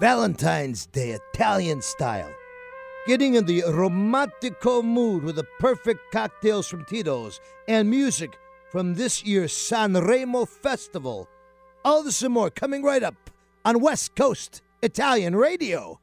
Valentine's Day Italian style. Getting in the romantico mood with the perfect cocktails from Tito's and music from this year's Sanremo Festival. All this and more coming right up on West Coast Italian Radio.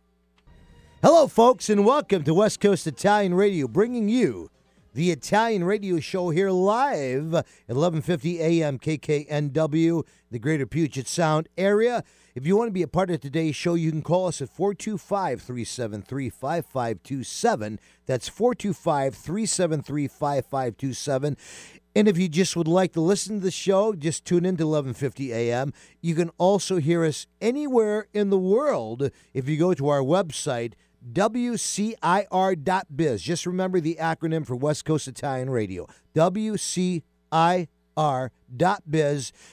Hello, folks, and welcome to West Coast Italian Radio, bringing you the Italian radio show here live at 11:50 a.m. KKNW, the Greater Puget Sound area. If you want to be a part of today's show, you can call us at 425 373 5527. That's 425 373 5527. And if you just would like to listen to the show, just tune in to 11:50 a.m. You can also hear us anywhere in the world if you go to our website WCIR.biz. Just remember the acronym for West Coast Italian Radio. WCIR.biz.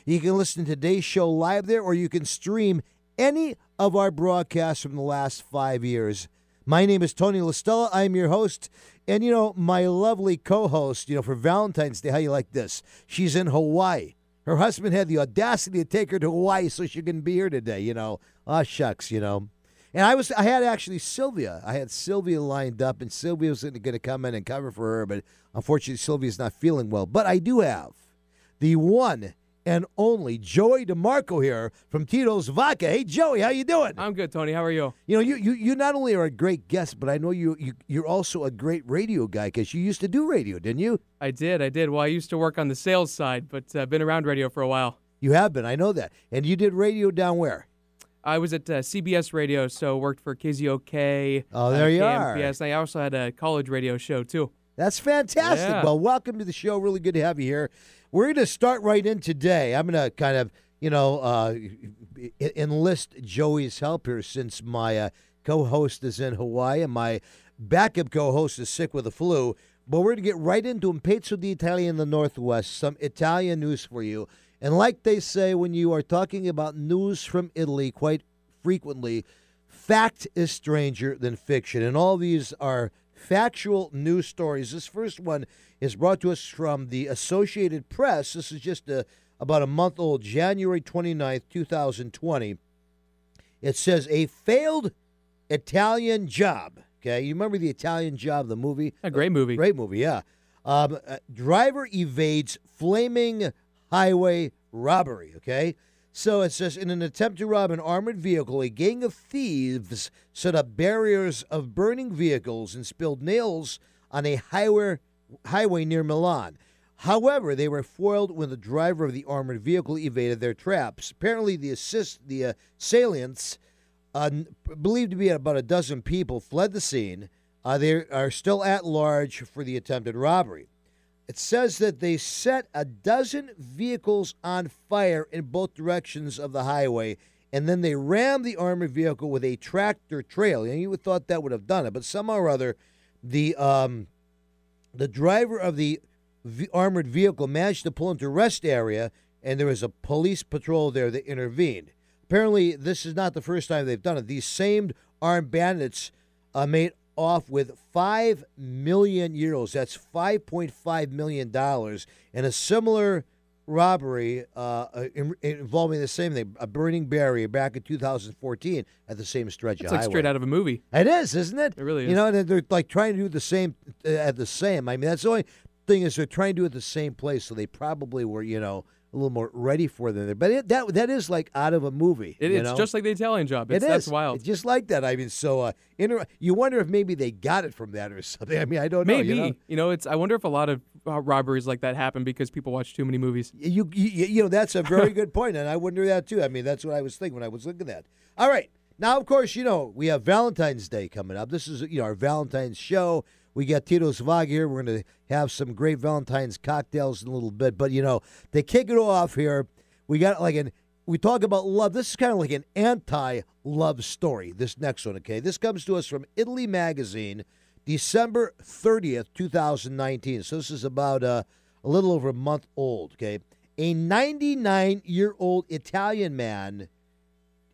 You can listen to today's show live there, or you can stream any of our broadcasts from the last five years. My name is Tony LaStella. I'm your host. And, you know, my lovely co host, you know, for Valentine's Day, how you like this? She's in Hawaii. Her husband had the audacity to take her to Hawaii so she can be here today, you know. Ah, shucks, you know. And I was, I had actually Sylvia. I had Sylvia lined up, and Sylvia was going to come in and cover for her, but unfortunately, Sylvia's not feeling well. But I do have the one and only Joey DeMarco here from Tito's Vodka. Hey, Joey, how you doing? I'm good, Tony. How are you? You know, you you, you not only are a great guest, but I know you, you you're also a great radio guy because you used to do radio, didn't you? I did. I did. Well, I used to work on the sales side, but I've uh, been around radio for a while. You have been. I know that. And you did radio down where? I was at uh, CBS Radio, so worked for KZOK. Oh, there uh, you KMPS. are. I also had a college radio show too. That's fantastic. Yeah. Well, welcome to the show. Really good to have you here. We're going to start right in today. I'm going to kind of, you know, uh, enlist Joey's help here since my uh, co-host is in Hawaii and my backup co-host is sick with the flu. But we're going to get right into them. Pezzo di Italia in the Northwest, some Italian news for you. And like they say, when you are talking about news from Italy, quite frequently, fact is stranger than fiction. And all these are factual news stories. This first one is brought to us from the Associated Press. This is just a, about a month old, January 29th, 2020. It says a failed Italian job. Okay, you remember the Italian job, the movie? A great movie. Great movie, yeah. Um, uh, driver evades flaming highway robbery. Okay, so it says in an attempt to rob an armored vehicle, a gang of thieves set up barriers of burning vehicles and spilled nails on a highway highway near Milan. However, they were foiled when the driver of the armored vehicle evaded their traps. Apparently, the assist the assailants, uh, believed to be about a dozen people, fled the scene. Uh, they are still at large for the attempted robbery. It says that they set a dozen vehicles on fire in both directions of the highway, and then they rammed the armored vehicle with a tractor trailer. And you would thought that would have done it, but somehow or other, the um, the driver of the v- armored vehicle managed to pull into a rest area, and there was a police patrol there that intervened. Apparently, this is not the first time they've done it. These same armed bandits uh, made off with five million euros. That's five point five million dollars, and a similar robbery uh, uh, in- involving the same thing, a burning barrier back in 2014 at the same stretch It's of like highway. straight out of a movie. It is, isn't it? It really is. You know, they're, like trying to do the same uh, at the same. I mean, that's the only thing is they're trying to do it the same place, so they probably were, you know, a little more ready for them. But it, that that is like out of a movie. It, you it's know? just like the Italian job. It's, It That's wild. It's just like that. I mean, so uh, inter- you wonder if maybe they got it from that or something. I mean, I don't know. Maybe You know? it's. I wonder if a lot of uh, robberies like that happen because people watch too many movies. You, you, you know, that's a very good point, and I wonder that too. I mean, that's what I was thinking when I was looking at. All right, now of course, you know, we have Valentine's Day coming up. This is you know our Valentine's show. We got Tito's Vag here. We're going to have some great Valentine's cocktails in a little bit, but you know, they kick it off here, we got like an. We talk about love. This is kind of like an anti-love story. This next one, okay? This comes to us from Italy Magazine, December thirtieth, two thousand nineteen. So this is about uh, a little over a month old. Okay, a 99 year old Italian man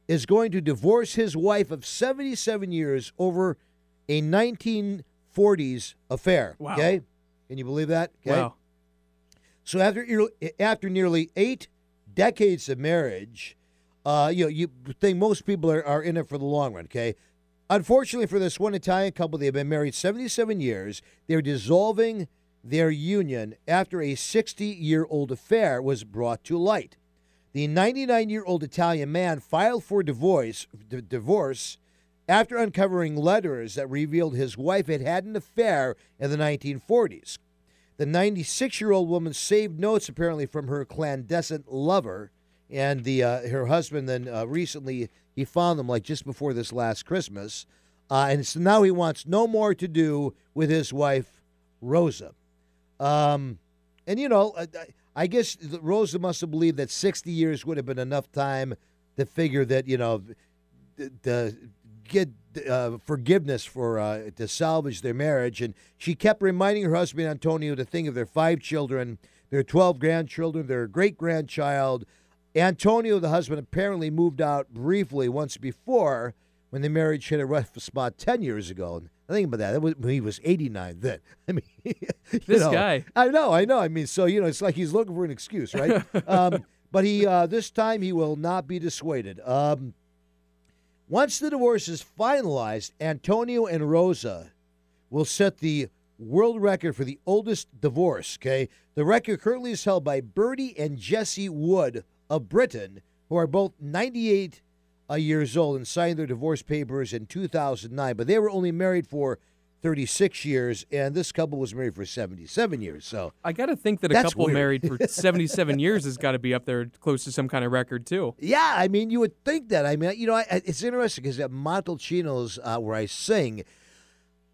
is going to divorce his wife of 77 years over a 1940s affair. Wow. Okay, can you believe that? Okay. Wow. So after after nearly eight decades of marriage, uh, you know, you think most people are, are in it for the long run. Okay. Unfortunately for this one Italian couple, they've been married 77 years. They're dissolving their union after a 60 year old affair was brought to light. The 99 year old Italian man filed for divorce, d- divorce after uncovering letters that revealed his wife had had an affair in the 1940s. The 96 year old woman saved notes apparently from her clandestine lover, and the uh, her husband then uh, recently he found them like just before this last Christmas, uh, and so now he wants no more to do with his wife Rosa. Um, and you know, I, I guess Rosa must have believed that 60 years would have been enough time to figure that you know, to get uh, forgiveness for uh, to salvage their marriage. And she kept reminding her husband Antonio to think of their five children, their 12 grandchildren, their great grandchild. Antonio, the husband, apparently moved out briefly once before when the marriage hit a rough spot 10 years ago. I think about that. That was when he was 89 then. I mean, this know, guy. I know, I know. I mean, so you know, it's like he's looking for an excuse, right? um, but he uh, this time he will not be dissuaded. Um, once the divorce is finalized, Antonio and Rosa will set the world record for the oldest divorce. Okay, the record currently is held by Bertie and Jesse Wood of Britain, who are both 98 uh, years old and signed their divorce papers in 2009. But they were only married for 36 years, and this couple was married for 77 years. So I got to think that a couple weird. married for 77 years has got to be up there close to some kind of record too. Yeah, I mean, you would think that. I mean, you know, I, it's interesting because at Montalcino's, uh, where I sing,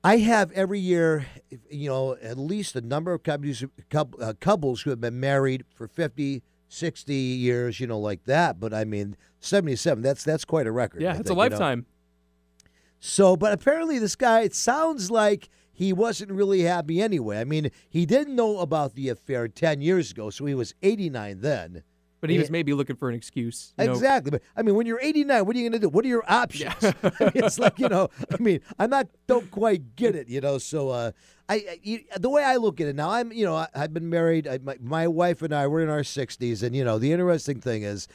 I have every year, you know, at least a number of couples, couple, uh, couples who have been married for 50, 60 years, you know, like that. But I mean, 77, that's that's quite a record. Yeah, I it's a lifetime. you know. So, but apparently this guy, it sounds like he wasn't really happy anyway. I mean, he didn't know about the affair 10 years ago, so he was 89 then. But he was maybe looking for an excuse. you know. Exactly. But I mean, when you're 89, what are you going to do? What are your options? I mean, it's like, you know, I mean, I'm not, don't quite get it, you know. So, uh, I, I you, the way I look at it now, I'm, you know, I, I've been married. I, my, my wife and I were in our 60s. And, you know, the interesting thing is,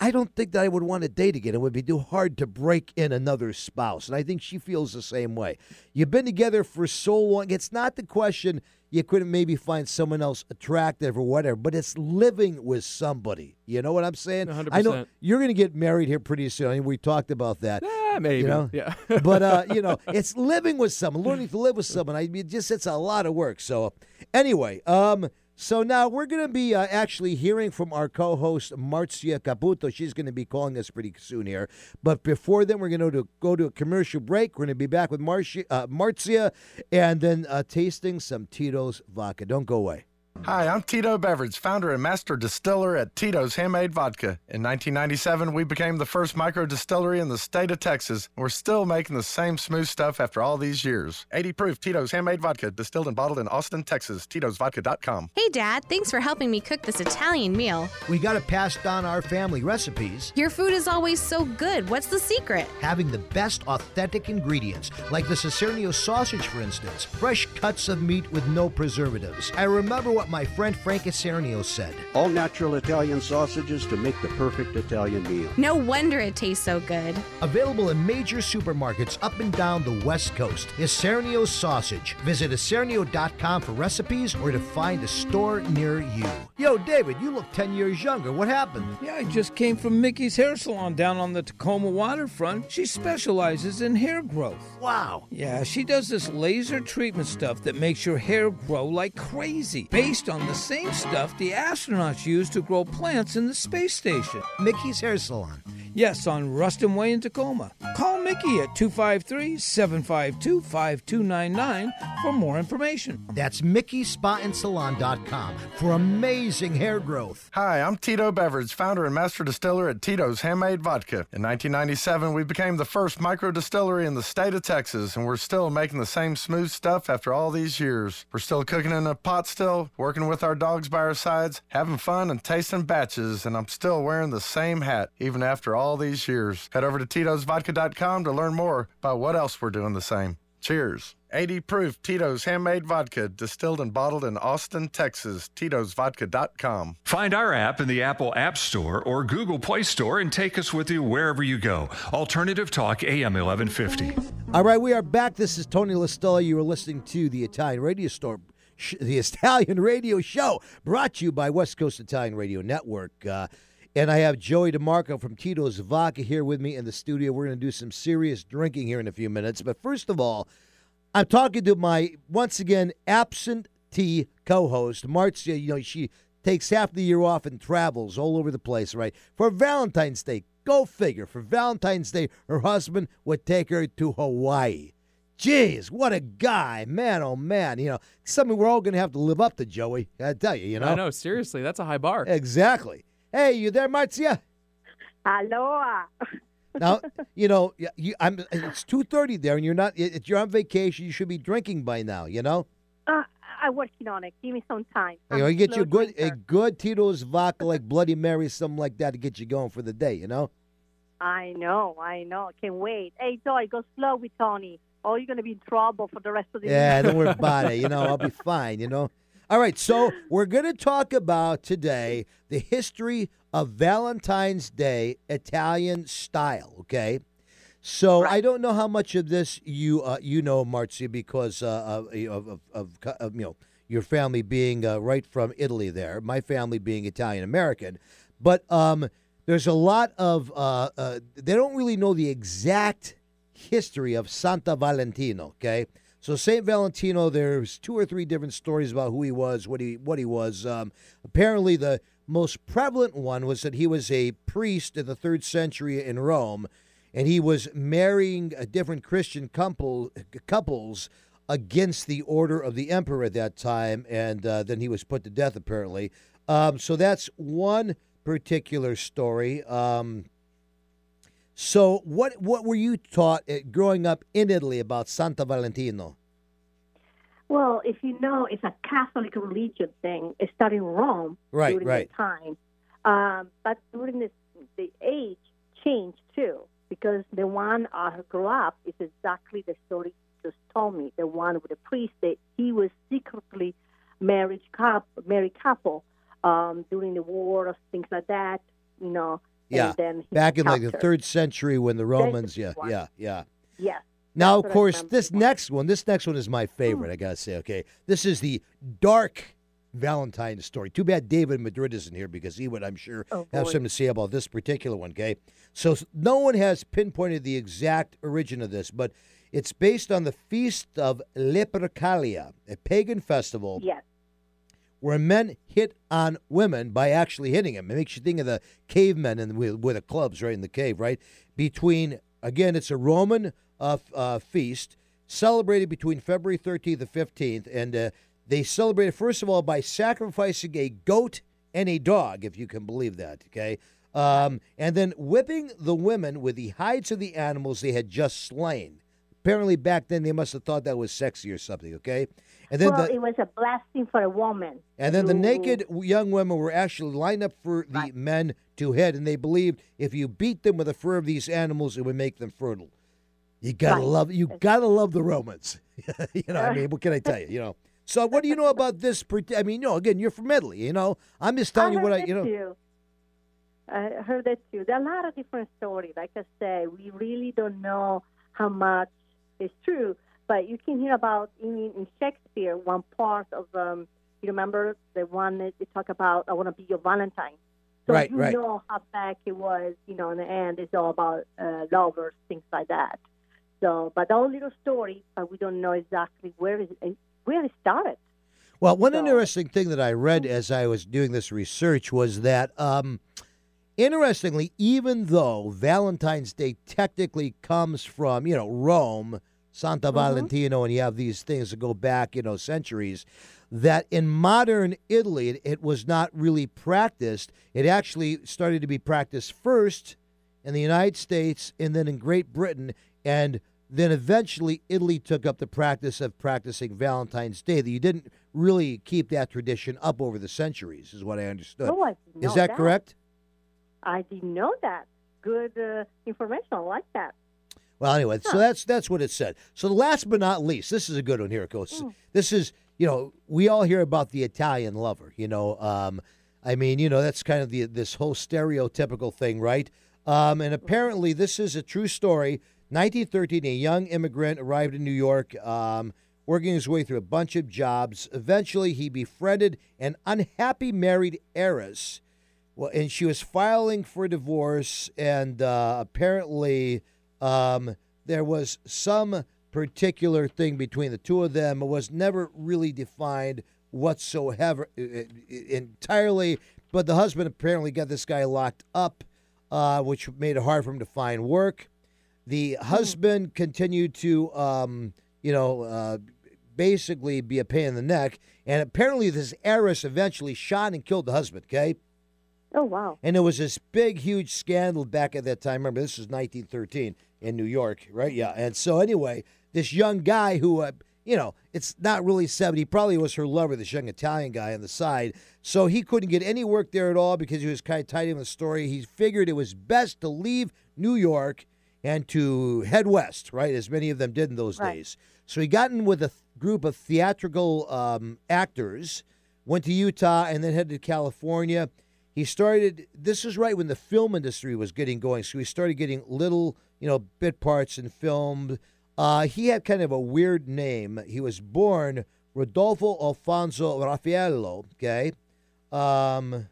I don't think that I would want to date again. It would be too hard to break in another spouse. And I think she feels the same way. You've been together for so long. It's not the question you couldn't maybe find someone else attractive or whatever, but it's living with somebody. You know what I'm saying? I know you're going to get married here pretty soon. I mean, we talked about that. Eh, maybe. know? Yeah. but uh, you know, it's living with someone, learning to live with someone. I mean, just it's a lot of work. So, anyway, um, so now we're going to be uh, actually hearing from our co-host Marcia Caputo. She's going to be calling us pretty soon here. But before then, we're going to go to a commercial break. We're going to be back with Marcia, uh, Marzia, and then uh, tasting some Tito's vodka. Don't go away. Hi, I'm Tito Beveridge, founder and master distiller at Tito's Handmade Vodka. In 1997, we became the first micro distillery in the state of Texas. We're still making the same smooth stuff after all these years. 80 proof Tito's Handmade Vodka, distilled and bottled in Austin, Texas. Tito'sVodka.com. Hey, Dad, thanks for helping me cook this Italian meal. We got to pass down our family recipes. Your food is always so good. What's the secret? having the best authentic ingredients, like the Isernio sausage, for instance. Fresh cuts of meat with no preservatives. I remember what my friend Frank Isernio said. All natural Italian sausages to make the perfect Italian meal. No wonder it tastes so good. Available in major supermarkets up and down the West Coast. Isernio sausage. Visit Isernio.com for recipes or to find a store near you. Yo, David, you look 10 years younger. What happened? Yeah, I just came from Miki's Hair Salon down on the Tacoma waterfront. She specializes in hair growth. Wow. Yeah, she does this laser treatment stuff that makes your hair grow like crazy, based on the same stuff the astronauts use to grow plants in the space station. Miki's Hair Salon. Yes, on Ruston Way in Tacoma. Call Miki at 253 752 5299 for more information. That's MikiSpaAndSalon.com for amazing hair growth. Hi, I'm Tito Beveridge, founder and master distiller at Tito's Handmade Vodka. In 1997, we became the first micro distillery in the state of Texas, and we're still making the same smooth stuff after all these years. We're still cooking in a pot still, working with our dogs by our sides, having fun and tasting batches, and I'm still wearing the same hat even after all these years. Head over to Tito'sVodka.com to learn more about what else we're doing the same. Cheers. 80 proof Tito's handmade vodka, distilled and bottled in Austin, Texas. Tito'sVodka.com. Find our app in the Apple App Store or Google Play Store and take us with you wherever you go. Alternative Talk AM 1150. All right, we are back. This is Tony Listella. You are listening to the Italian Radio Store, sh- the Italian Radio Show, brought to you by West Coast Italian Radio Network. Uh, and I have Joey DeMarco from Tito's Vodka here with me in the studio. We're going to do some serious drinking here in a few minutes. But first of all, I'm talking to my once again absentee co-host Marcia. You know, she takes half the year off and travels all over the place, right? For Valentine's Day, go figure. For Valentine's Day, her husband would take her to Hawaii. Jeez, what a guy, man! Oh man, you know something we're all going to have to live up to, Joey. I tell you, you know. I know, seriously, that's a high bar. Exactly. Hey, you there, Marcia? Aloha. Now, you know, you, I'm. It's two thirty there, and you're not. If you're on vacation, you should be drinking by now. You know. Uh, I'm working on it. Give me some time. You know, you get you a good a good Tito's vodka like Bloody Mary, something like that, to get you going for the day. You know. I know, I know. I Can't wait. Hey, Joy, go slow with Tony. Oh, you're going to be in trouble for the rest of the day. Yeah, don't worry about it. You know, I'll be fine. You know. All right, so we're going to talk about today the history of Valentine's Day Italian style. Okay. So I don't know how much of this you uh, you know, Marzia, because uh, of, of, of, of, of you know your family being uh, right from Italy. There, my family being Italian American, but um, there's a lot of uh, uh, they don't really know the exact history of Santa Valentino. Okay, so Saint Valentino, there's two or three different stories about who he was, what he what he was. Um, apparently, the most prevalent one was that he was a priest in the third century in Rome, and he was marrying a different Christian couple couples against the order of the emperor at that time, and uh, then he was put to death apparently. Um, so that's one particular story. Um, so what what were you taught uh, growing up in Italy about Santa Valentino? Well, if you know, it's a Catholic religion thing. It started in Rome Right, during right. the time. Um, but during this, the age changed too, because the one I grew up is exactly the story you just told me. The one with the priest, that he was secretly married couple, married couple um, during the war, or things like that. You know. Yeah, And then he back in like the captured. third century when the Romans, yeah, one. yeah, yeah. Yes. Now, of course, this next one, this next one is my favorite. I gotta say, okay, this is the dark Valentine story. Too bad David Madrid isn't here because he would, I'm sure, Oh, have something to say about this particular one. Okay, so no one has pinpointed the exact origin of this, but it's based on the feast of Lupercalia, a pagan festival Yes. Where men hit on women by actually hitting them. It makes you think of the cavemen and with, with the clubs right in the cave, right? Between again, it's a Roman uh, uh, feast celebrated between February 13th and 15th, and uh, they celebrate it first of all by sacrificing a goat and a dog, if you can believe that. Okay. Um, and then whipping the women with the hides of the animals they had just slain. Apparently, back then they must have thought that was sexy or something. Okay, and then well, the it was a blessing for a woman. and then the naked young women were actually lined up for the men to hit, and they believed if you beat them with the fur of these animals, it would make them fertile. You gotta Right. love you gotta love the Romans. you know, I mean, what can I tell you? You know. So, what do you know about this? I mean, you know, again, you're from Italy. You know, I'm just telling I you what I, you know. Too. I heard that too. There are a lot of different stories. Like I say, we really don't know how much is true, but you can hear about in, in Shakespeare one part of um. You remember the one that they talk about? I want to be your Valentine. So Right, you right. know how back it was. You know, in the end, it's all about uh, lovers, things like that. So, but all little story, but we don't know exactly where is it, where it started. Well, one So- interesting thing that I read as I was doing this research was that, um, interestingly, even though Valentine's Day technically comes from, you know, Rome, Santa Valentino, and you have these things that go back, you know, centuries, that in modern Italy, it, it was not really practiced. It actually started to be practiced first in the United States and then in Great Britain. And then eventually Italy took up the practice of practicing Valentine's Day. That you didn't really keep that tradition up over the centuries, is what I understood. Oh, I is that, that. correct? I didn't know that. Good uh, information. I like that. Well, anyway, so that's that's what it said. So last but not least, this is a good one here, Coach. This is you know we all hear about the Italian lover. You know, um, I mean, you know that's kind of the this whole stereotypical thing, right? Um, and apparently, this is a true story. 1913, a young immigrant arrived in New York, um, working his way through a bunch of jobs. Eventually, he befriended an unhappy married heiress. Well, and she was filing for divorce, and uh, apparently, um, there was some particular thing between the two of them. It was never really defined whatsoever entirely. But the husband apparently got this guy locked up, uh, which made it hard for him to find work. The husband continued to, um, you know, uh, basically be a pain in the neck. And apparently, this heiress eventually shot and killed the husband. Okay. Oh wow. And there was this big, huge scandal back at that time. Remember, this was 1913 in New York, right? Yeah. And so, anyway, this young guy who, uh, you know, it's not really 70, he probably was her lover, this young Italian guy on the side. So he couldn't get any work there at all because he was kind of tied in the story. He figured it was best to leave New York and to head west, right? As many of them did in those Right. days. So he got in with a th- group of theatrical um, actors, went to Utah, and then headed to California. He started. This is right when the film industry was getting going, so he started getting little, you know, bit parts in film. Uh, he had kind of a weird name. He was born Rodolfo Alfonso Raffaello. Okay, um,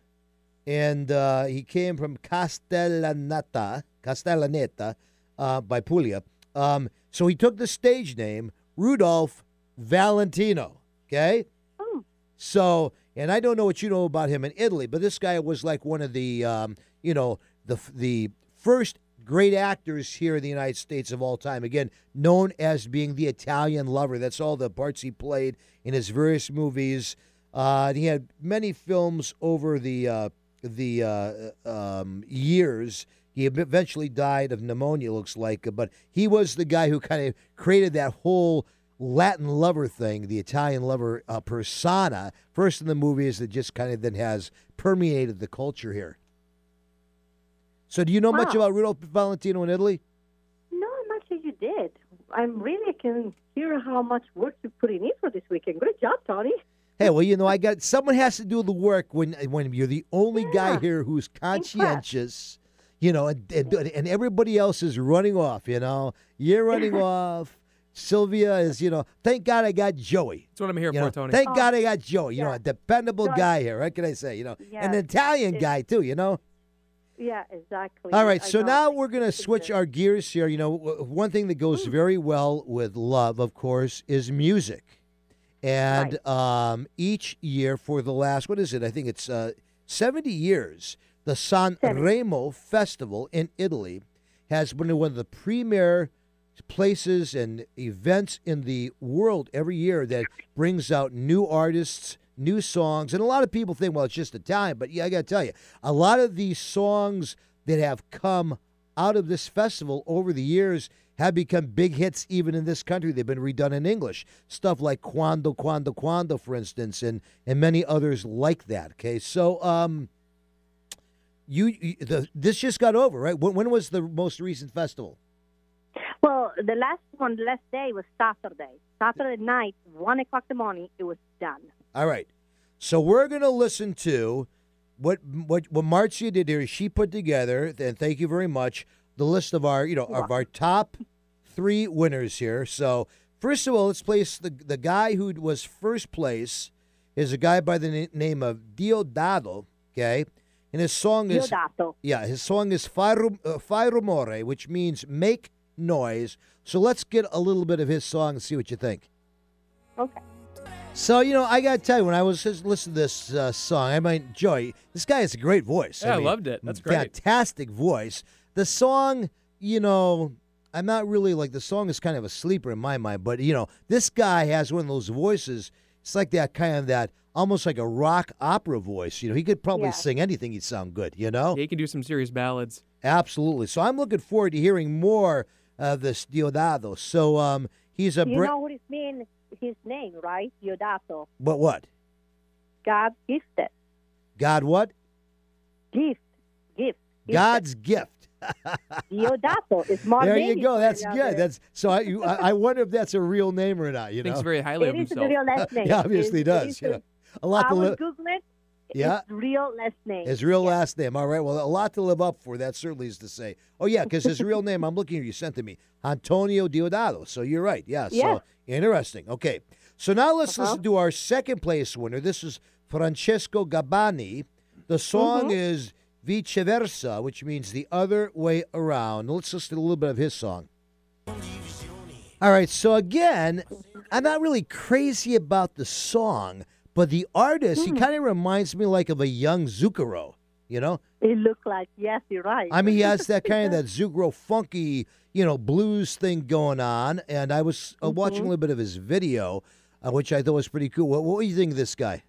and uh, he came from Castellaneta, Castellaneta, uh, by Puglia. Um, so he took the stage name Rudolph Valentino. Okay. Oh. So, and I don't know what you know about him in Italy, but this guy was like one of the, um, you know, the the first great actors here in the United States of all time. Again, known as being the Italian lover. That's all the parts he played in his various movies. Uh, he had many films over the uh, the uh, um, years. He eventually died of pneumonia, looks like, but he was the guy who kind of created that whole Latin lover thing, the Italian lover uh, persona, first in the movies that just kind of then has permeated the culture here. So, do you know much about Rudolph Valentino in Italy? No, I'm actually you did. I'm really can hear how much work you put in for this weekend. Great job, Tony. Hey, well, you know, I got someone has to do the work when when you're the only guy here who's conscientious, you know, and, and and everybody else is running off. You know, you're running off. Sylvia is, you know, thank God I got Joey. That's what I'm here You for, know, Tony. Thank Oh, God I got Joey. You know, a dependable Joy- guy here. What can I say? You know, an Italian It- guy too. You know. Yeah, exactly. All right, I so now we're going to switch good. our gears here. You know, one thing that goes very well with love, of course, is music. And um, each year for the last, what is it? I think it's uh, 70 years, the San Remo Festival in Italy has been one of the premier places and events in the world every year that brings out new artists, new songs. And a lot of people think, well, it's just Italian. But yeah, I got to tell you, a lot of these songs that have come out of this festival over the years have become big hits even in this country. They've been redone in English. Stuff like Quando, Quando, Quando, for instance, and, and many others like that. Okay, so um, you, you the this just got over, right? When, when was the most recent festival? Well, the last one, the last day was Saturday. Saturday night, one o'clock in the morning, it was done. All right. So we're going to listen to what what what Marcia did here. She put together, and thank you very much, the list of our you know of our top three winners here. So first of all, let's place the the guy who was first place is a guy by the na- name of Diodato. Okay, and his song is Diodato. yeah, his song is Fai Rum- uh, Fai Rumore, which means make noise. So let's get a little bit of his song and see what you think. Okay. So you know, I gotta tell you, when I was just listening to this uh, song, I mean, Joey, this guy has a great voice. Yeah, I mean, loved it. That's great. Fantastic voice. The song, you know, I'm not really like the song is kind of a sleeper in my mind, but you know, this guy has one of those voices. It's like that kind of that almost like a rock opera voice. You know, he could probably Yeah. sing anything. He'd sound good. You know, Yeah, he can do some serious ballads. absolutely. So I'm looking forward to hearing more of this Diodato. So um, he's a You Brit- know what it means? His name, right? Diodato. But what God gifted. God what Gift. Gift. Gifted. God's gift. Diodato. is more there you go. That's good. other. That's so. I, you, I I wonder if that's a real name or not. You know, Thinks very highly of It is the himself. real last name. he obviously It- it does. is You a- know, a lot I to was live. Googling it. Yeah. It's real last name. His real Yeah. last name. All right. Well, a lot to live up for. That certainly is to say. Oh yeah, because his real name. I'm looking. You sent to me, Antonio Diodato. So you're right. Yeah. Yeah. So interesting. Okay. So now let's Uh-huh. listen to our second place winner. This is Francesco Gabbani. The song Mm-hmm. is Viceversa, which means the other way around. Let's listen to a little bit of his song. All right. So again, I'm not really crazy about the song, but the artist, Hmm. he kind of reminds me like of a young Zucchero. You know, It looked like yes, you're right. I mean, he has that kind of that Zucchero funky, you know, blues thing going on. And I was uh, watching a little bit of his video, uh, which I thought was pretty cool. What, what do you think of this guy?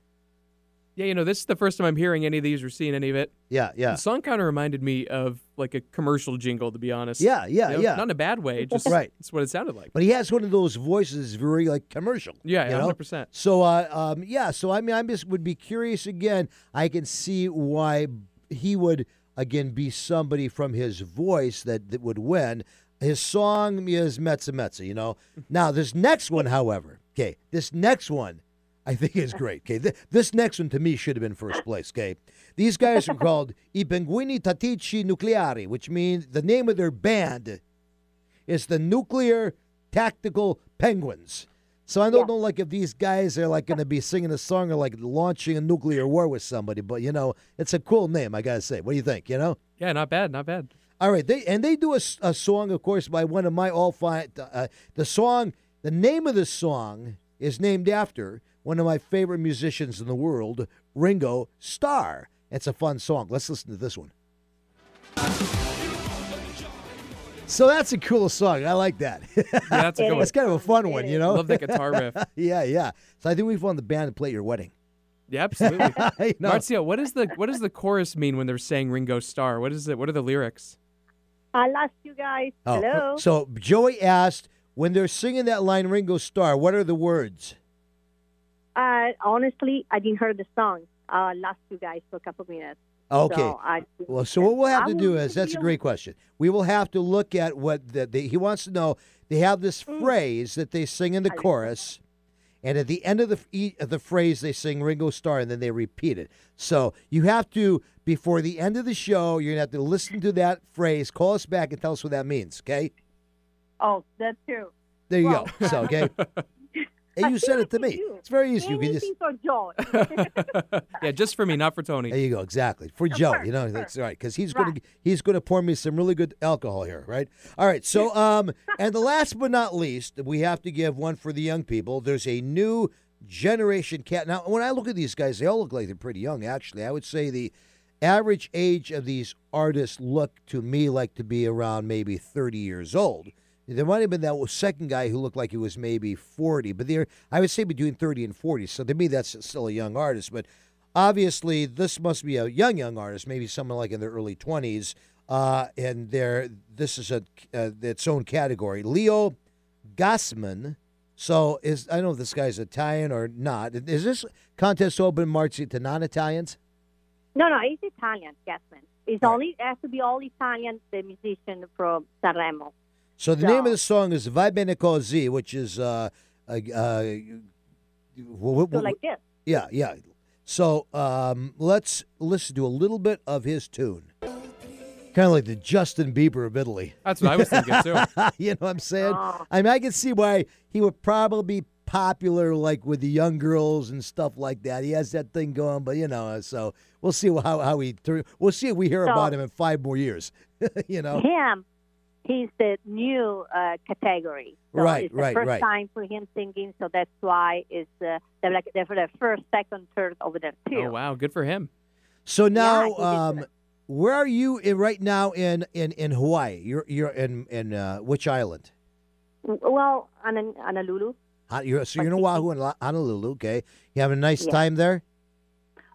Yeah, you know, this is the first time I'm hearing any of these or seeing any of it. Yeah, yeah, The song kind of reminded me of like a commercial jingle, to be honest. yeah, yeah, You know, yeah. Not in a bad way, just Right. it's what it sounded like. But he has one of those voices, very like commercial. Yeah, yeah, 100%. So, uh, um, yeah. So, I mean, I just would be curious again. I can see why he would again be somebody from his voice that, that would win. His song is Metza Metza, you know. Now, this next one, however, okay, this next one I think is great. Okay, Th- this next one to me should have been first place. Okay, these guys are called I Pinguini Tattici Nucleari, which means the name of their band is the Nuclear Tactical Penguins. So I don't know, like, if these guys are like going to be singing a song or like launching a nuclear war with somebody, but you know, it's a cool name. I gotta say. What do you think? You know. Yeah, not bad, not bad. All right, they and they do a, a song, of course, by one of my all fine. Uh, the song, the name of the song is named after one of my favorite musicians in the world, Ringo Starr. It's a fun song. Let's listen to this one. So that's a cool song. I like that. Yeah, that's a good one. That's kind of a fun one, you know. Love that guitar riff. yeah, yeah. So I think we've found the band to play at your wedding. Yeah, absolutely. You know? Marcia, what is the what does the chorus mean when they're saying Ringo Starr? What is it? What are the lyrics? I lost you guys. Oh, Hello. So Joey asked when they're singing that line, Ringo Starr. What are the words? Uh, honestly, I didn't hear the song. I lost you guys for a couple minutes. Okay. So I, Well, so what we'll have to do is that's a great question. We will have to look at what the, the, he wants to know. They have this Mm. phrase that they sing in the chorus, and at the end of the of the phrase they sing Ringo Starr, and then they repeat it. So you have to before the end of the show, you're gonna have to listen to that phrase, call us back, and tell us what that means. Okay? Oh, that's true. There you Well, go. So okay. And you said it to me. It's very easy. You can just Anything for Joe. yeah, just for me, not for Tony. There you go. Exactly for Joe. course, You know of that's right because he's gonna he's gonna pour me some really good alcohol here. Right. All right. So um and the last but not least, we have to give one for the young people. There's a new generation cat. Now, when I look at these guys, they all look like they're pretty young. Actually, I would say the average age of these artists look to me like to be around maybe 30 years old. There might have been that second guy who looked like he was maybe 40, but they're, I would say between 30 and 40. So to me, that's still a young artist. But obviously, this must be a young, young artist, maybe someone like in their early 20s. Uh, and they're, this is a uh, its own category. Leo Gassman. So is I don't know if this guy's Italian or not. Is this contest open, Marcy, to non-Italians? no, no, he's Italian, Gassman. It's only it has to be all Italian. The musician from Sanremo. So the name of the song is "Vai bene così," which is uh, uh, uh wh- wh- So wh- like this. yeah, yeah. So um, let's listen to a little bit of his tune. Kind of like the Justin Bieber of Italy. That's what I was thinking too. you know what I'm saying? Oh. I mean, I can see why he would probably be popular, like with the young girls and stuff like that. He has that thing going, but you know, so we'll see how how he. We'll see if we hear So- about him in five more years. you know, Him, he's the new uh, category. So Right, It's the right, first right. time for him singing, so that's why it's uh, they're like they're for the first, second, third over there too. Oh wow, good for him. so now, he did um, where are you in right now in in in Hawaii? You're you're in in uh, which island? Well, Ana- Honolulu. Hon- You're, so you're in Oahu and Honolulu. Okay, you having a nice Yeah. time there.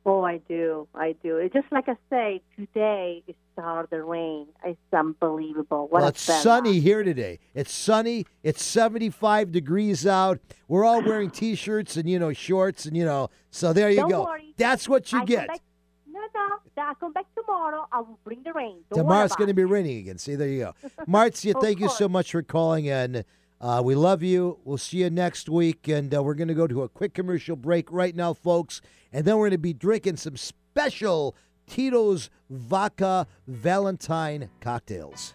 Oh, I do. I do. It's just like I say, today it started the rain. It's unbelievable. What well, it's sunny here today. It's sunny. It's 75 degrees out. We're all wearing t-shirts and you know shorts and you know. So there you Don't go. worry. That's what you I get. Collect, no. Then I come back tomorrow. I will bring the rain. Don't Tomorrow's going to be raining again. See, there you go. Marcia, thank you so much for calling in. Uh, we love you. We'll see you next week. And uh, we're going to go to a quick commercial break right now, folks. And then we're going to be drinking some special Tito's Vodka Valentine cocktails.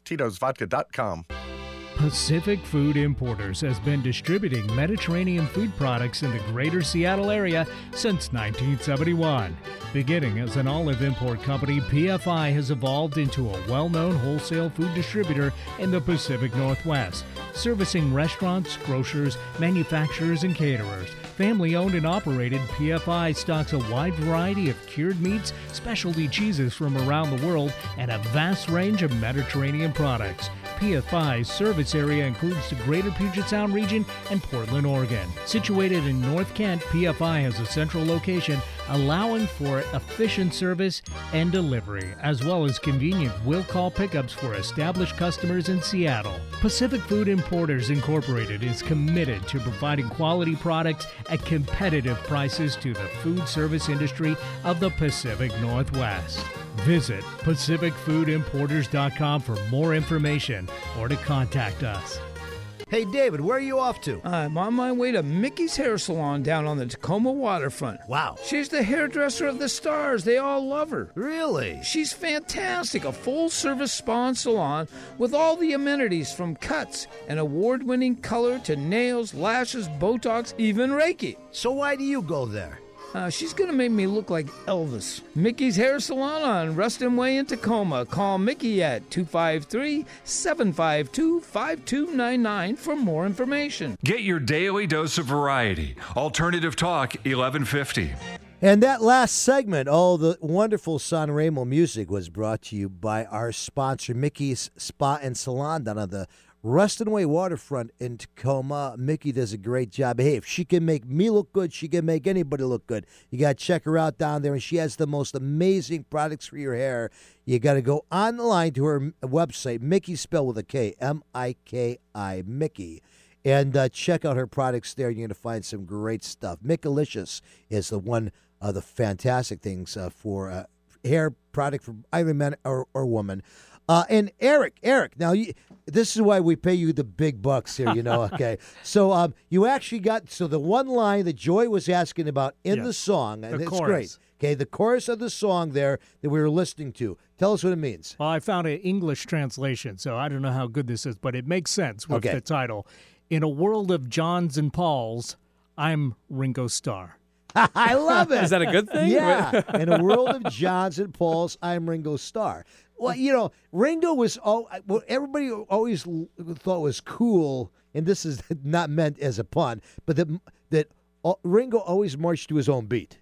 Tito'sVodka.com. Pacific Food Importers has been distributing Mediterranean food products in the greater Seattle area since 1971. Beginning as an olive import company, PFI has evolved into a well known wholesale food distributor in the Pacific Northwest, servicing restaurants, grocers, manufacturers, and caterers. Family owned and operated, PFI stocks a wide variety of cured meats, specialty cheeses from around the world, and a vast range of Mediterranean products. PFI's service area includes the greater Puget Sound region and Portland, Oregon. Situated in North Kent, PFI has a central location allowing for efficient service and delivery, as well as convenient will call pickups for established customers in Seattle. Pacific Food Importers Incorporated is committed to providing quality products at competitive prices to the food service industry of the Pacific Northwest. Visit PacificFoodImporters.com for more information or to contact us. Hey, David, where are you off to? I'm on my way to Miki's Hair Salon down on the Tacoma waterfront. Wow. She's the hairdresser of the stars. They all love her. Really? She's fantastic. A full service spa and salon with all the amenities from cuts and award winning color to nails, lashes, Botox, even Reiki. So why do you go there? Uh, she's going to make me look like Elvis. Miki's Hair Salon on Ruston Way in Tacoma. Call Miki at 253 752 5299 for more information. Get your daily dose of variety. Alternative Talk 1150. And that last segment, all the wonderful San Remo music was brought to you by our sponsor, Miki's Spa and Salon down on the Ruston Way waterfront in Tacoma. Miki does a great job. Hey, if she can make me look good, she can make anybody look good. You got to check her out down there, and she has the most amazing products for your hair. You got to go online to her website, Miki spelled with a K, M I K I, Miki and uh, check out her products there. You're going to find some great stuff. Mickalicious is the one of the fantastic things uh, for uh, hair product for either man or, or woman. Uh, and Eric, Eric, now you, this is why we pay you the big bucks here, you know. Okay, so um, you actually got so the one line that Joy was asking about in Yes, the song, and the it's chorus. great. Okay, the chorus of the song there that we were listening to. Tell us what it means. Well, I found an English translation, so I don't know how good this is, but it makes sense with Okay. the title. In a world of Johns and Pauls, I'm Ringo Starr. I love it. Is that a good thing? Yeah. In a world of Johns and Pauls, I'm Ringo Starr. Well, you know, Ringo was all what everybody always thought was cool, and this is not meant as a pun, but that that Ringo always marched to his own beat.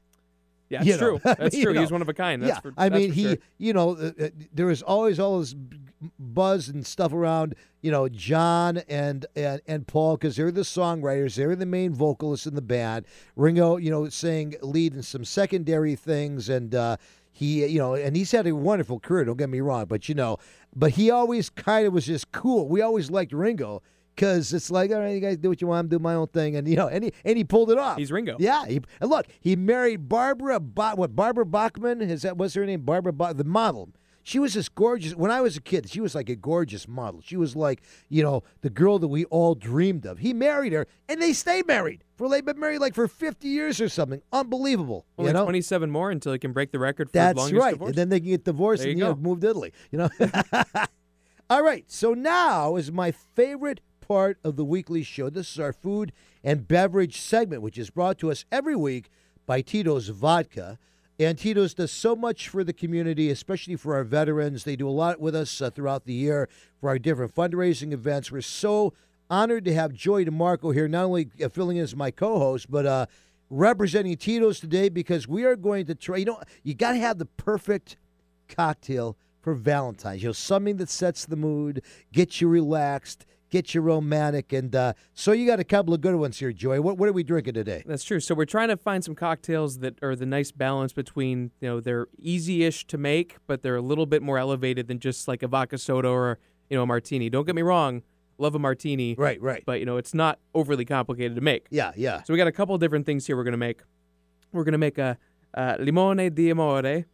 Yeah, You know, true. That's true. know, He's one of a kind. That's yeah, for, I mean, he, sure. you know, uh, uh, there was always all this buzz and stuff around, you know, John and and, and Paul because they're the songwriters, they're the main vocalists in the band. Ringo, you know, saying lead in some secondary things, and uh, he, you know, and he's had a wonderful career. Don't get me wrong, but you know, but he always kind of was just cool. We always liked Ringo. Cause it's like, all right, you guys do what you want, I'm doing my own thing, and you know, and he and he pulled it off. He's Ringo. Yeah, he, and look, he married Barbara. Ba- what Barbara Bachman is that? What's her name? Barbara, ba- the model. She was this gorgeous. When I was a kid, she was like a gorgeous model. She was like, you know, the girl that we all dreamed of. He married her, and they stay married. For they've been married like for 50 years or something. Unbelievable. Only you know? 27 more until he can break the record for That's longest right. divorce. And then they can get divorced There and you you know, move to Italy. You know. All right. So now is my favorite part of the weekly show. This is our food and beverage segment, which is brought to us every week by Tito's Vodka. And Tito's does so much for the community, especially for our veterans. They do a lot with us uh, throughout the year for our different fundraising events. We're so honored to have Joy DeMarco here, not only uh, filling in as my co-host, but uh, representing Tito's today because we are going to try. You know, you got to have the perfect cocktail for Valentine's. You know, something that sets the mood, gets you relaxed, gets you romantic, and uh, so you got a couple of good ones here, Joy. What what are we drinking today? That's true. So we're trying to find some cocktails that are the nice balance between, you know, they're easy-ish to make, but they're a little bit more elevated than just like a vodka soda or, you know, a martini. Don't get me wrong, love a martini. Right, right. But, you know, it's not overly complicated to make. Yeah, yeah. So we got a couple of different things here we're going to make. We're going to make a, uh limone di amore.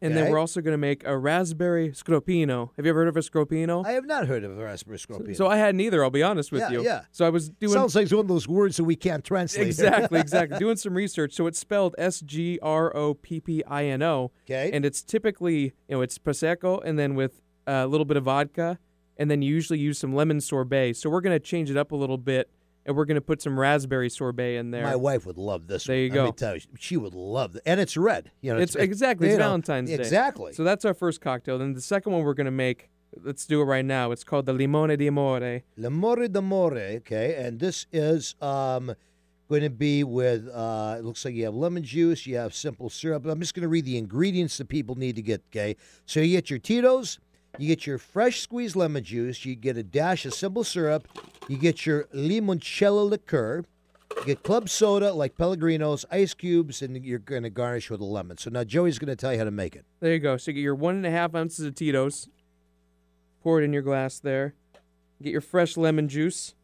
And then we're also going to make a raspberry sgroppino. Have you ever heard of a sgroppino? I have not heard of a raspberry scorpion. So I hadn't either, I'll be honest with Yeah, you. yeah. So I was doing Sounds like one of those words that we can't translate. Exactly, exactly. Doing some research. So it's spelled S G R O P P I N O. Okay. And it's typically, you know, it's prosecco and then with a little bit of vodka and then you usually use some lemon sorbet. So we're going to change it up a little bit and we're going to put some raspberry sorbet in there. My wife would love this. There one. you Let go. me tell you, she would love it, and it's red. You know, it's exactly it's know, Valentine's Day. Exactly. So that's our first cocktail. Then the second one we're going to make, let's do it right now. It's called the limone di amore. di d'amore, okay, and this is um, going to be with. Uh, it looks like you have lemon juice, you have simple syrup. I'm just going to read the ingredients that people need to get. Okay, so you get your Tito's, you get your fresh squeezed lemon juice, you get a dash of simple syrup, you get your limoncello liqueur. You get club soda like Pellegrino's, ice cubes, and you're going to garnish with a lemon. So now Joey's going to tell you how to make it. There you go. So you get your one and a half ounces of Tito's. Pour it in your glass there. Get your fresh lemon juice.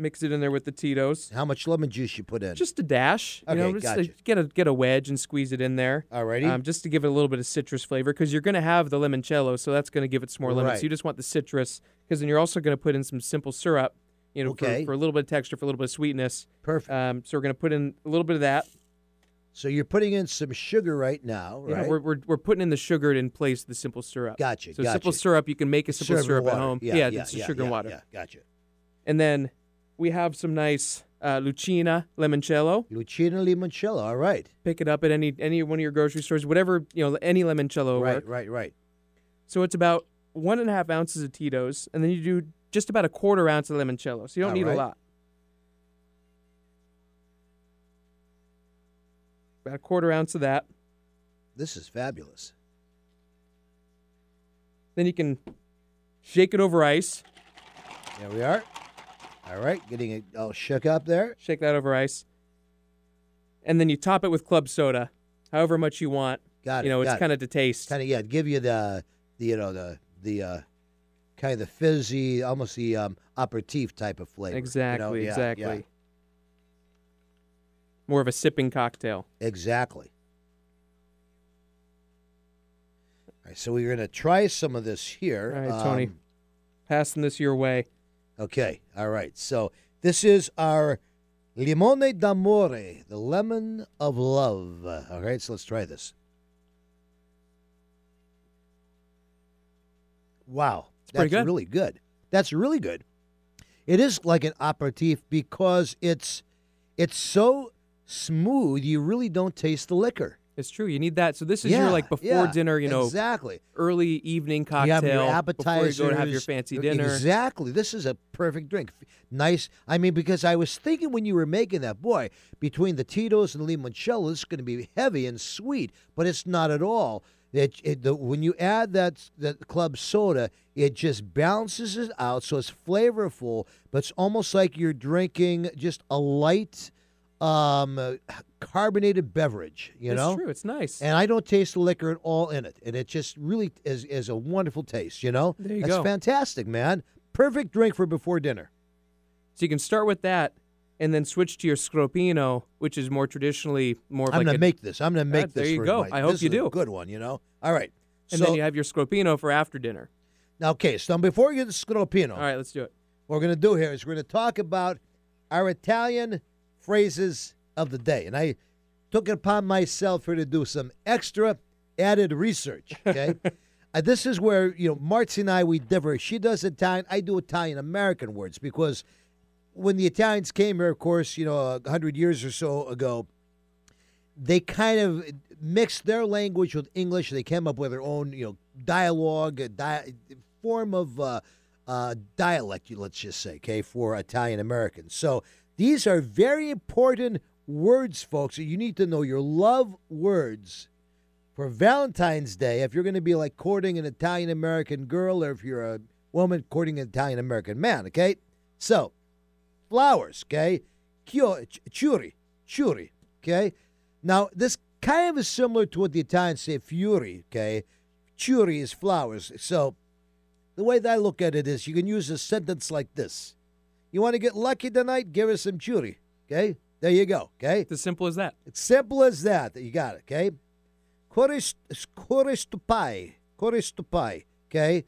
Mix it in there with the Tito's. How much lemon juice you put in? Just a dash. You know, Okay, just gotcha. to get a get a wedge and squeeze it in there. Alrighty. Um, just to give it a little bit of citrus flavor because you're going to have the limoncello, so that's going to give it some more lemon. Right. So you just want the citrus because then you're also going to put in some simple syrup. You know, Okay. for, for a little bit of texture, for a little bit of sweetness. Perfect. Um, so we're going to put in a little bit of that. So you're putting in some sugar right now, Yeah, right? we're, we're, we're putting in the sugar in place of the simple syrup. Gotcha, So simple syrup, you can make a simple Syrup syrup at home. Yeah, yeah, it's yeah, sugar and water. yeah, gotcha. And then we have some nice uh, Lucina limoncello. Lucina limoncello. All right. Pick it up at any any one of your grocery stores, whatever you know, any limoncello Right, work. right, right. So it's about one and a half ounces of Tito's, and then you do just about a quarter ounce of limoncello. So you don't All need right. a lot. About a quarter ounce of that. This is fabulous. Then you can shake it over ice. There we are. All right, getting it all shook up there. Shake that over ice. And then you top it with club soda, however much you want. Got it. You know, it's kind of to taste. Kind of yeah, give you the, the you know the the uh, kind of the fizzy, almost the um, aperitif type of flavor. you know? Exactly, Yeah, exactly. yeah, More of a sipping cocktail. exactly. All right, so we're gonna try some of this here. All right, Tony. Um, Passing this your way. Okay, all right. So this is our limone d'amore, the lemon of love. All right, so let's try this. Wow, It's that's good. really good. That's really good. It is like an aperitif because it's it's so smooth. You really don't taste the liquor. It's true. You need that. So this is yeah, your like before yeah, dinner, you know, exactly. early evening You have cocktail your before you go to have your fancy dinner. Exactly. This is a perfect drink. Nice. I mean, because I was thinking when you were making that, boy, between the Tito's and the limoncello, this is going to be heavy and sweet, but it's not at all. It, it, the, when you add that that club soda, it just balances it out, so it's flavorful, but it's almost like you're drinking just a light, um, carbonated beverage. You it's know, true. It's nice. and I don't taste the liquor at all in it, and it just really is is a wonderful taste. You know, There you that's go. fantastic, man. Perfect drink for before dinner. So you can start with that, and then switch to your sgroppino, which is more traditionally more I'm like gonna a, make this. I'm gonna make Ah, this. there you for go. my- I hope this you is a do. good one. You know. All right. and so then you have your sgroppino for after dinner. now, okay. So before we get to Sgroppino, All right, let's do it. what we're going to do here is we're going to talk about our Italian phrases of the day. And I took it upon myself here to do some extra added research. Okay. uh, this is where, you know, Marcy and I, we differ. She does Italian, I do Italian American words because when the Italians came here, of course, you know, a 100 years or so ago, they kind of mixed their language with English. They came up with their own, you know, dialogue, a di- form of uh, uh, dialect, let's just say, okay, for Italian Americans. So these are very important words, folks. You need to know your love words for Valentine's Day. If you're going to be like courting an Italian American girl, or if you're a woman courting an Italian American man, okay. So flowers, okay, churi, churi, okay. Now this kind of is similar to what the Italians say fiori, okay. Churi is flowers. So the way that I look at it is you can use a sentence like this. You want to get lucky tonight? Give us some churi. Okay? There you go. Okay? It's as simple as that. It's simple as that. You got it. Okay? Chorist, choristupai. Choristupai. Okay?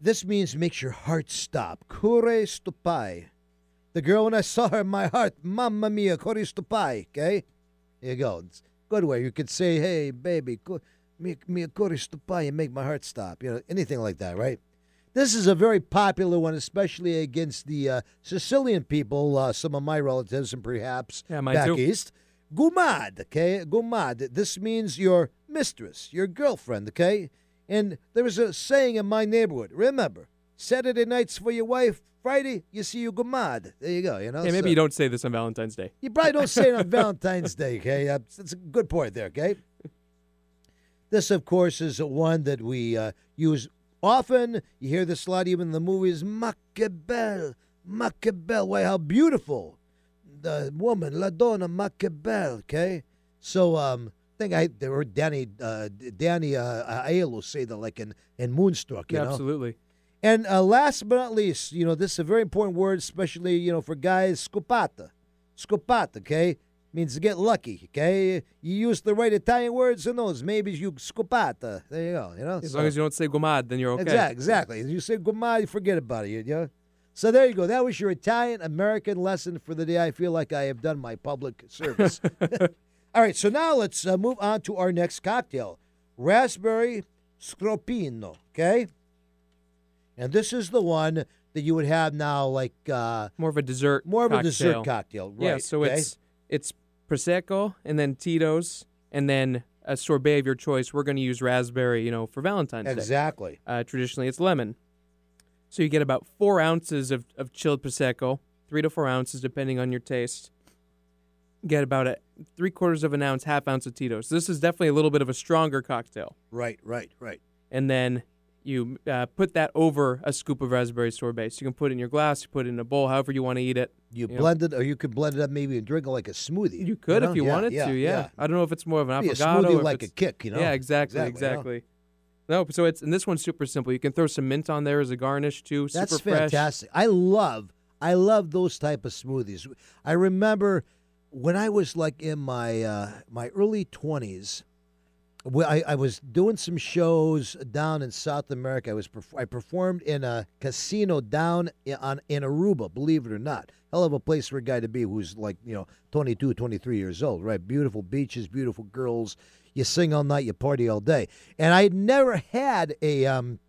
This means makes your heart stop. Choristupai. The girl, when I saw her, my heart, mamma mia, choristupai. Okay? There you go. It's good way. You could say, hey, baby, co- mi, mi choristupai, and make my heart stop. You know, anything like that, right? This is a very popular one, especially against the uh, Sicilian people, uh, some of my relatives, and perhaps Yeah, back too. east. Gumad, okay? Gumad. This means your mistress, your girlfriend, okay? And there is a saying in my neighborhood. Remember, Saturday nights for your wife, Friday, you see your gumad. There you go, you know? Hey, maybe So- you don't say this on Valentine's Day. you probably don't say it on Valentine's Day, okay? That's, that's a good point there, okay? This, of course, is one that we uh, use often. You hear this a lot even in the movies. Machiavel, Machiavel. Why, how beautiful. The woman, La Donna Machiavel, okay? So, um, I think I there were Danny uh, Danny uh, Aiello say that like in, in Moonstruck, you Yeah, know? absolutely. And uh, last but not least, you know, this is a very important word, especially, you know, for guys, scopata. Scopata, okay? Means to get lucky, okay? You use the right Italian words who knows? Maybe you scopata. There you go, you know? As So- long as you don't say gomad, then you're okay. Exactly, exactly. If You say gumad, you forget about it, you know? So there you go. That was your Italian American lesson for the day. I feel like I have done my public service. All right, so now let's uh, move on to our next cocktail raspberry sgroppino, okay? And this is the one that you would have now, like uh, More of a dessert. more of a cocktail. dessert cocktail, right? Yeah, so okay? it's it's prosecco and then Tito's and then a sorbet of your choice. We're going to use raspberry, you know, for Valentine's Day. exactly Uh, traditionally, it's lemon. So you get about four ounces of, of chilled prosecco, three to four ounces depending on your taste. Get about a three quarters of an ounce, half ounce of Tito's. This is definitely a little bit of a stronger cocktail. right, right, right. And then you uh, put that over a scoop of raspberry sorbet. So you can put it in your glass, you put it in a bowl, however you want to eat it. You Yeah. blend it, or you could blend it up maybe and drink it like a smoothie. You could know? if you Yeah, wanted yeah, to, yeah. I don't know if it's more of an Be a smoothie or like a kick, you know? Yeah, exactly, Exactly, you know? No, so it's and this one's super simple. You can throw some mint on there as a garnish too. That's super fresh. fantastic. I love, I love those type of smoothies. I remember when I was like in my uh, my early twenties. I, I was doing some shows down in South America. I was I performed in a casino down in, on in Aruba. Believe it or not, hell of a place for a guy to be who's like you know 22, 23 years old. Right, beautiful beaches, beautiful girls. You sing all night, you party all day. And I never had a um,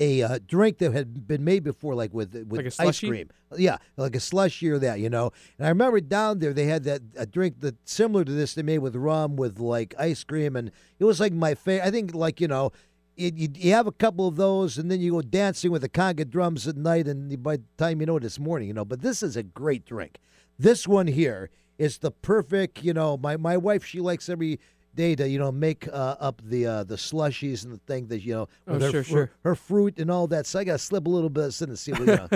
a uh, drink that had been made before, like with with Like ice cream. Yeah, like a slushy or that, you know. And I remember down there they had that a drink that similar to this they made with rum with like ice cream, and it was like my favorite. I think like you know. It, you, you have a couple of those, and then you go dancing with the conga drums at night, and by the time you know it, it's morning, you know. But this is a great drink. This one here is the perfect, you know. My my wife, she likes every day to you know make uh, up the uh, the slushies and the thing that you know Oh, her, sure, fr- sure. her fruit and all that. So I got to slip a little bit of and see what you know.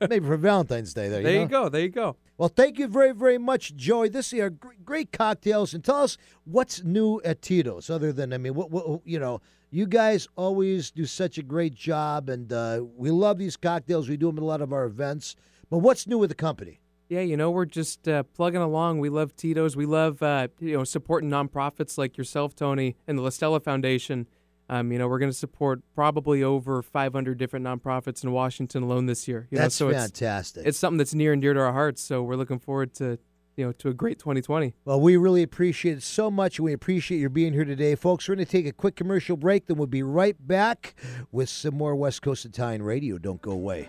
maybe for Valentine's Day there. There you, you go. There you go. Well, thank you very very much, Joey. This is our great cocktails, and tell us what's new at Tito's. Other than I mean, what, what you know. You guys always do such a great job, and uh, we love these cocktails. We do them at a lot of our events. But what's new with the company? Yeah, you know, we're just uh, plugging along. We love Tito's. We love, uh, you know, supporting nonprofits like yourself, Tony, and the La Stella Foundation. Um, you know, we're going to support probably over 500 different nonprofits in Washington alone this year. You That's know, so fantastic. It's, it's something that's near and dear to our hearts. So we're looking forward to, you know, to a great 2020. Well, we really appreciate it so much. We appreciate your being here today, folks. We're going to take a quick commercial break, then we'll be right back with some more West Coast Italian radio. Don't go away.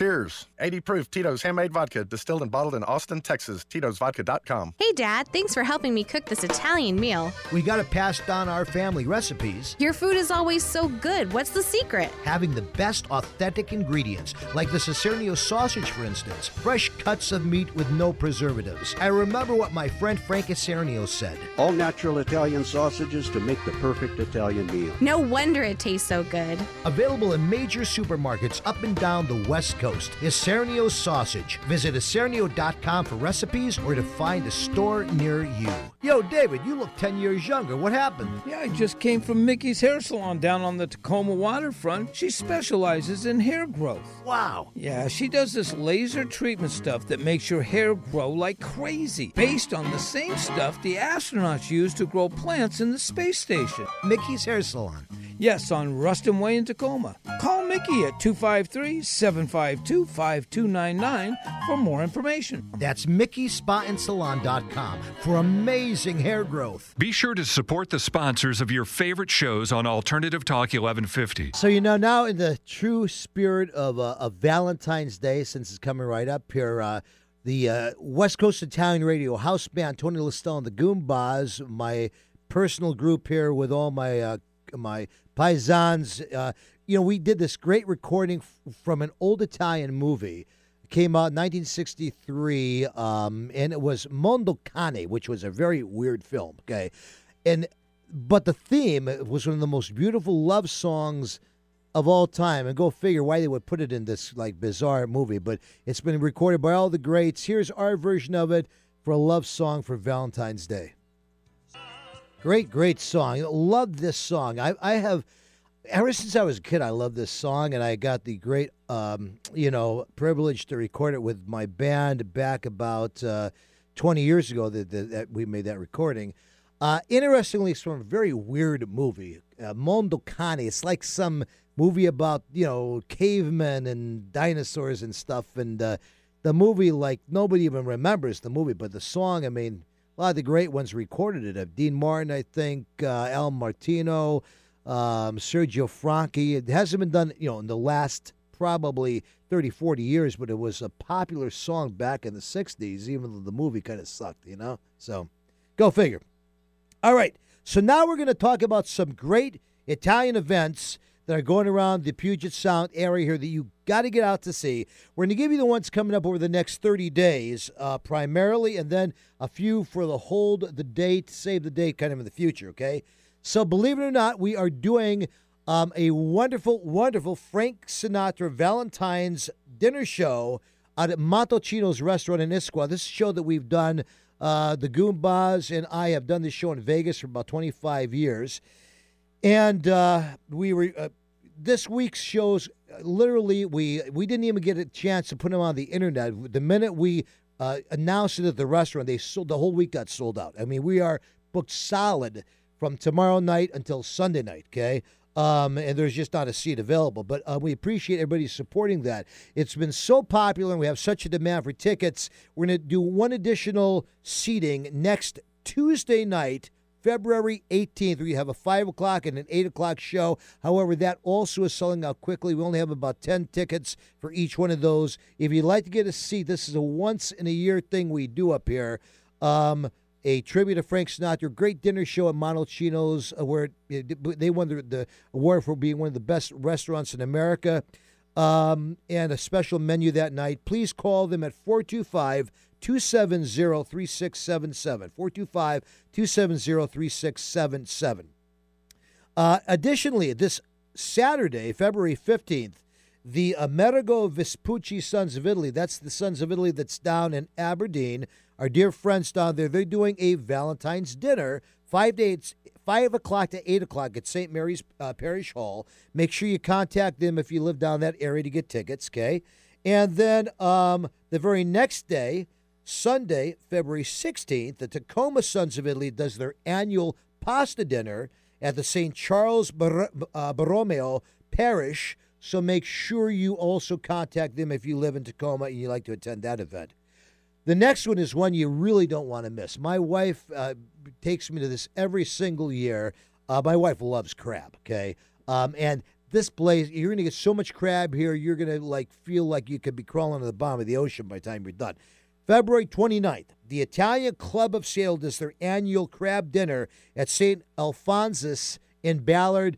Cheers. 80 proof Tito's Handmade Vodka, distilled and bottled in Austin, Texas. Tito'sVodka.com. Hey, Dad, thanks for helping me cook this Italian meal. We got to pass down our family recipes. Your food is always so good. What's the secret? Having the best authentic ingredients, like the Isernio sausage, for instance. Fresh cuts of meat with no preservatives. I remember what my friend Frank Isernio said. All natural Italian sausages to make the perfect Italian meal. No wonder it tastes so good. Available in major supermarkets up and down the West Coast. Isernio sausage. Visit Isernio.com for recipes or to find a store near you. Yo, David, you look 10 years younger. What happened? Yeah, I just came from Miki's Hair Salon down on the Tacoma waterfront. She specializes in hair growth. Wow. Yeah, she does this laser treatment stuff that makes your hair grow like crazy, based on the same stuff the astronauts use to grow plants in the space station. Miki's Hair Salon. Yes, on Ruston Way in Tacoma. Call Mickey at 253 752 5299 for more information. That's MikiSpaAndSalon.com for amazing hair growth. Be sure to support the sponsors of your favorite shows on Alternative Talk 1150. So you know now, in the true spirit of uh, of Valentine's Day, since it's coming right up here, uh, the uh, West Coast Italian Radio house band Tony La Stella and the Goombas, my personal group here with all my uh, my paisans. Uh, you know, we did this great recording f- from an old Italian movie. It came out in 1963, um, and it was Mondo Cane, which was a very weird film. Okay, and but the theme was one of the most beautiful love songs of all time. And go figure why they would put it in this like bizarre movie. But it's been recorded by all the greats. Here's our version of it for a love song for Valentine's Day. Great, great song. Love this song. I, I have ever since I was a kid. I love this song, and I got the great, um, you know, privilege to record it with my band back about uh, 20 years ago. That, that, that we made that recording. Uh, interestingly, it's from a very weird movie, uh, Mondo Cane. It's like some movie about you know cavemen and dinosaurs and stuff. And uh, the movie, like nobody even remembers the movie, but the song. I mean, a lot of the great ones recorded it. Dean Martin, I think, uh, Al Martino, um, Sergio Franchi. It hasn't been done, you know, in the last probably 30, 40 years, but it was a popular song back in the 60s, even though the movie kind of sucked, you know? So go figure. All right. So now we're going to talk about some great Italian events that are going around the Puget Sound area here that you got to get out to see. We're going to give you the ones coming up over the next 30 days, uh, primarily, and then a few for the hold the date, save the date kind of in the future, okay? So believe it or not, we are doing um, a wonderful, wonderful Frank Sinatra Valentine's dinner show at Montocino's restaurant in Issaquah. This show that we've done. Uh, the Goombas and I have done this show in Vegas for about 25 years. And uh, we were uh, this week's shows. Literally, we we didn't even get a chance to put them on the internet. The minute we uh, announced it at the restaurant, they sold the whole week got sold out. I mean, we are booked solid from tomorrow night until Sunday night. Okay. Um, and there's just not a seat available. But uh, we appreciate everybody supporting that. It's been so popular, and we have such a demand for tickets. We're going to do one additional seating next Tuesday night, February 18th. We have a 5 o'clock and an 8 o'clock show. However, that also is selling out quickly. We only have about 10 tickets for each one of those. If you'd like to get a seat, this is a once in a year thing we do up here. Um, a tribute to Frank Sinatra, great dinner show at Montocino's, uh, where it, they won the, the award for being one of the best restaurants in America. um, and a special menu that night. Please call them at 425 270 3677. 425 270 3677. Uh, additionally, this Saturday, February 15th, the Amerigo Vespucci Sons of Italy, that's the Sons of Italy that's down in Aberdeen, our dear friends down there, they're doing a Valentine's dinner, five days, 5 o'clock to 8 o'clock at St. Mary's uh, Parish Hall. Make sure you contact them if you live down that area to get tickets, okay? And then um, the very next day, Sunday, February 16th, the Tacoma Sons of Italy does their annual pasta dinner at the St. Charles Bar- uh, Borromeo Parish. So make sure you also contact them if you live in Tacoma and you like to attend that event. The next one is one you really don't want to miss. My wife uh, takes me to this every single year. Uh, my wife loves crab, okay? Um, and this place, you're going to get so much crab here, you're going to like feel like you could be crawling to the bottom of the ocean by the time you're done. February 29th, the Italian Club of Sale does their annual crab dinner at St. Alphonsus in Ballard.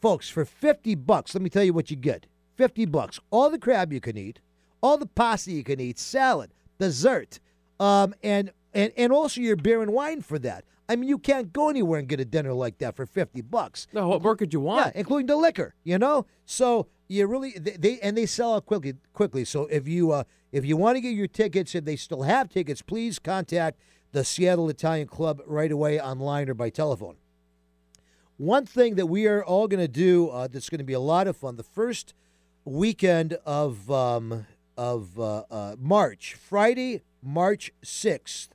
Folks, for 50 bucks, let me tell you what you get. 50 bucks. All the crab you can eat, all the pasta you can eat, salad, dessert, um, and, and, and also your beer and wine for that. I mean, you can't go anywhere and get a dinner like that for 50 bucks. No, what more could you want? Yeah, including the liquor, you know? So you really they, they and they sell out quickly quickly. So if you uh if you want to get your tickets, if they still have tickets, please contact the Seattle Italian Club right away online or by telephone. One thing that we are all going to do uh, that's going to be a lot of fun the first weekend of um, of uh, uh, March, Friday, March sixth,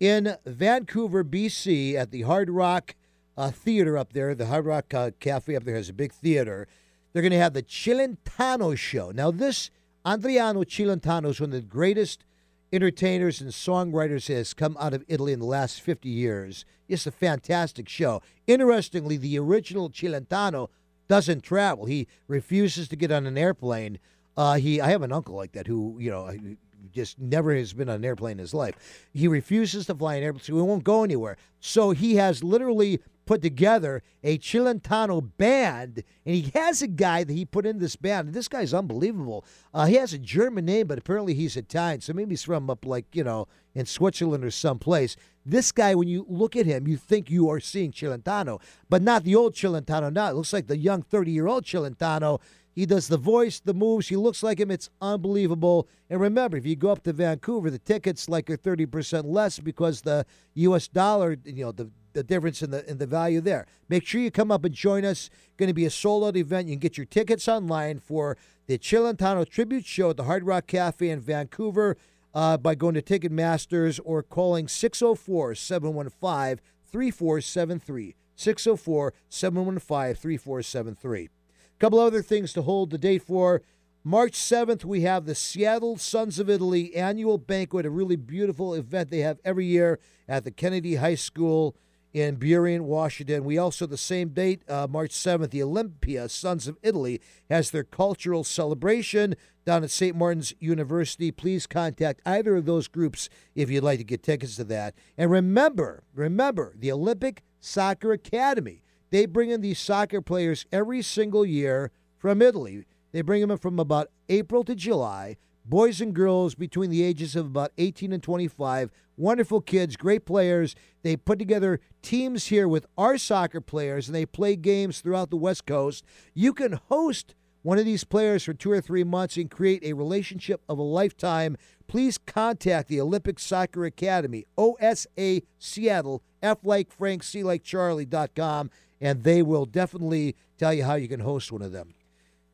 in Vancouver, BC, at the Hard Rock uh, Theater up there. The Hard Rock uh, Cafe up there has a big theater. They're going to have the Celentano show. Now, this Adriano Celentano is one of the greatest entertainers and songwriters that has come out of Italy in the last 50 years. It's a fantastic show. Interestingly, the original Celentano doesn't travel. He refuses to get on an airplane. Uh, he, I have an uncle like that who, you know, just never has been on an airplane in his life. He refuses to fly an airplane, so he won't go anywhere. So he has literally put together a Celentano band, and he has a guy that he put in this band. And this guy's unbelievable. Uh, he has a German name, but apparently he's Italian, so maybe he's from up like you know in Switzerland or someplace. This guy, when you look at him, you think you are seeing Celentano, but not the old Celentano. Now it looks like the young thirty-year-old Celentano. He does the voice, the moves. He looks like him. It's unbelievable. And remember, if you go up to Vancouver, the tickets like are thirty percent less because the U.S. dollar, you know, the the difference in the in the value there. Make sure you come up and join us. Going to be a sold out event. You can get your tickets online for the Celentano Tribute Show at the Hard Rock Cafe in Vancouver uh, by going to Ticketmasters or calling 604 715 3473. 604 715 3473. Couple other things to hold the date for. March 7th, we have the Seattle Sons of Italy annual banquet, a really beautiful event they have every year at the Kennedy High School in Burien, Washington. We also, the same date, uh, March 7th, the Olympia Sons of Italy has their cultural celebration down at St. Martin's University. Please contact either of those groups if you'd like to get tickets to that. And remember, remember, the Olympic Soccer Academy. They bring in these soccer players every single year from Italy. They bring them in from about April to July boys and girls between the ages of about 18 and 25. Wonderful kids, great players. They put together teams here with our soccer players and they play games throughout the West Coast. You can host one of these players for two or three months and create a relationship of a lifetime. Please contact the Olympic Soccer Academy, OSA Seattle, F like Frank, C like Charlie.com, and they will definitely tell you how you can host one of them.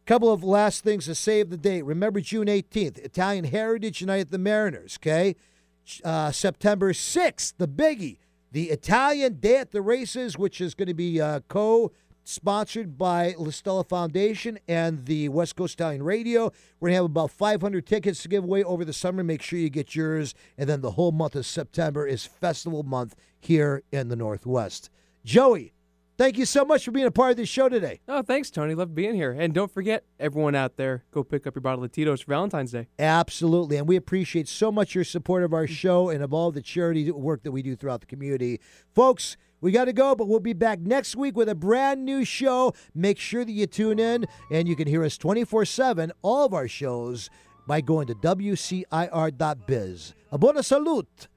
Couple of last things to save the date. Remember June 18th, Italian Heritage Night at the Mariners, okay? Uh, September 6th, the biggie, the Italian Day at the Races, which is going to be uh, co sponsored by La Stella Foundation and the West Coast Italian Radio. We're going to have about 500 tickets to give away over the summer. Make sure you get yours. And then the whole month of September is festival month here in the Northwest. Joey, Thank you so much for being a part of this show today. Oh, thanks, Tony. Love being here. And don't forget, everyone out there, go pick up your bottle of Tito's for Valentine's Day. Absolutely. And we appreciate so much your support of our mm. show and of all the charity work that we do throughout the community. Folks, We got to go, but we'll be back next week with a brand new show. Make sure that you tune in, and you can hear us 24 7, all of our shows, by going to WCIR.biz. A buona salute.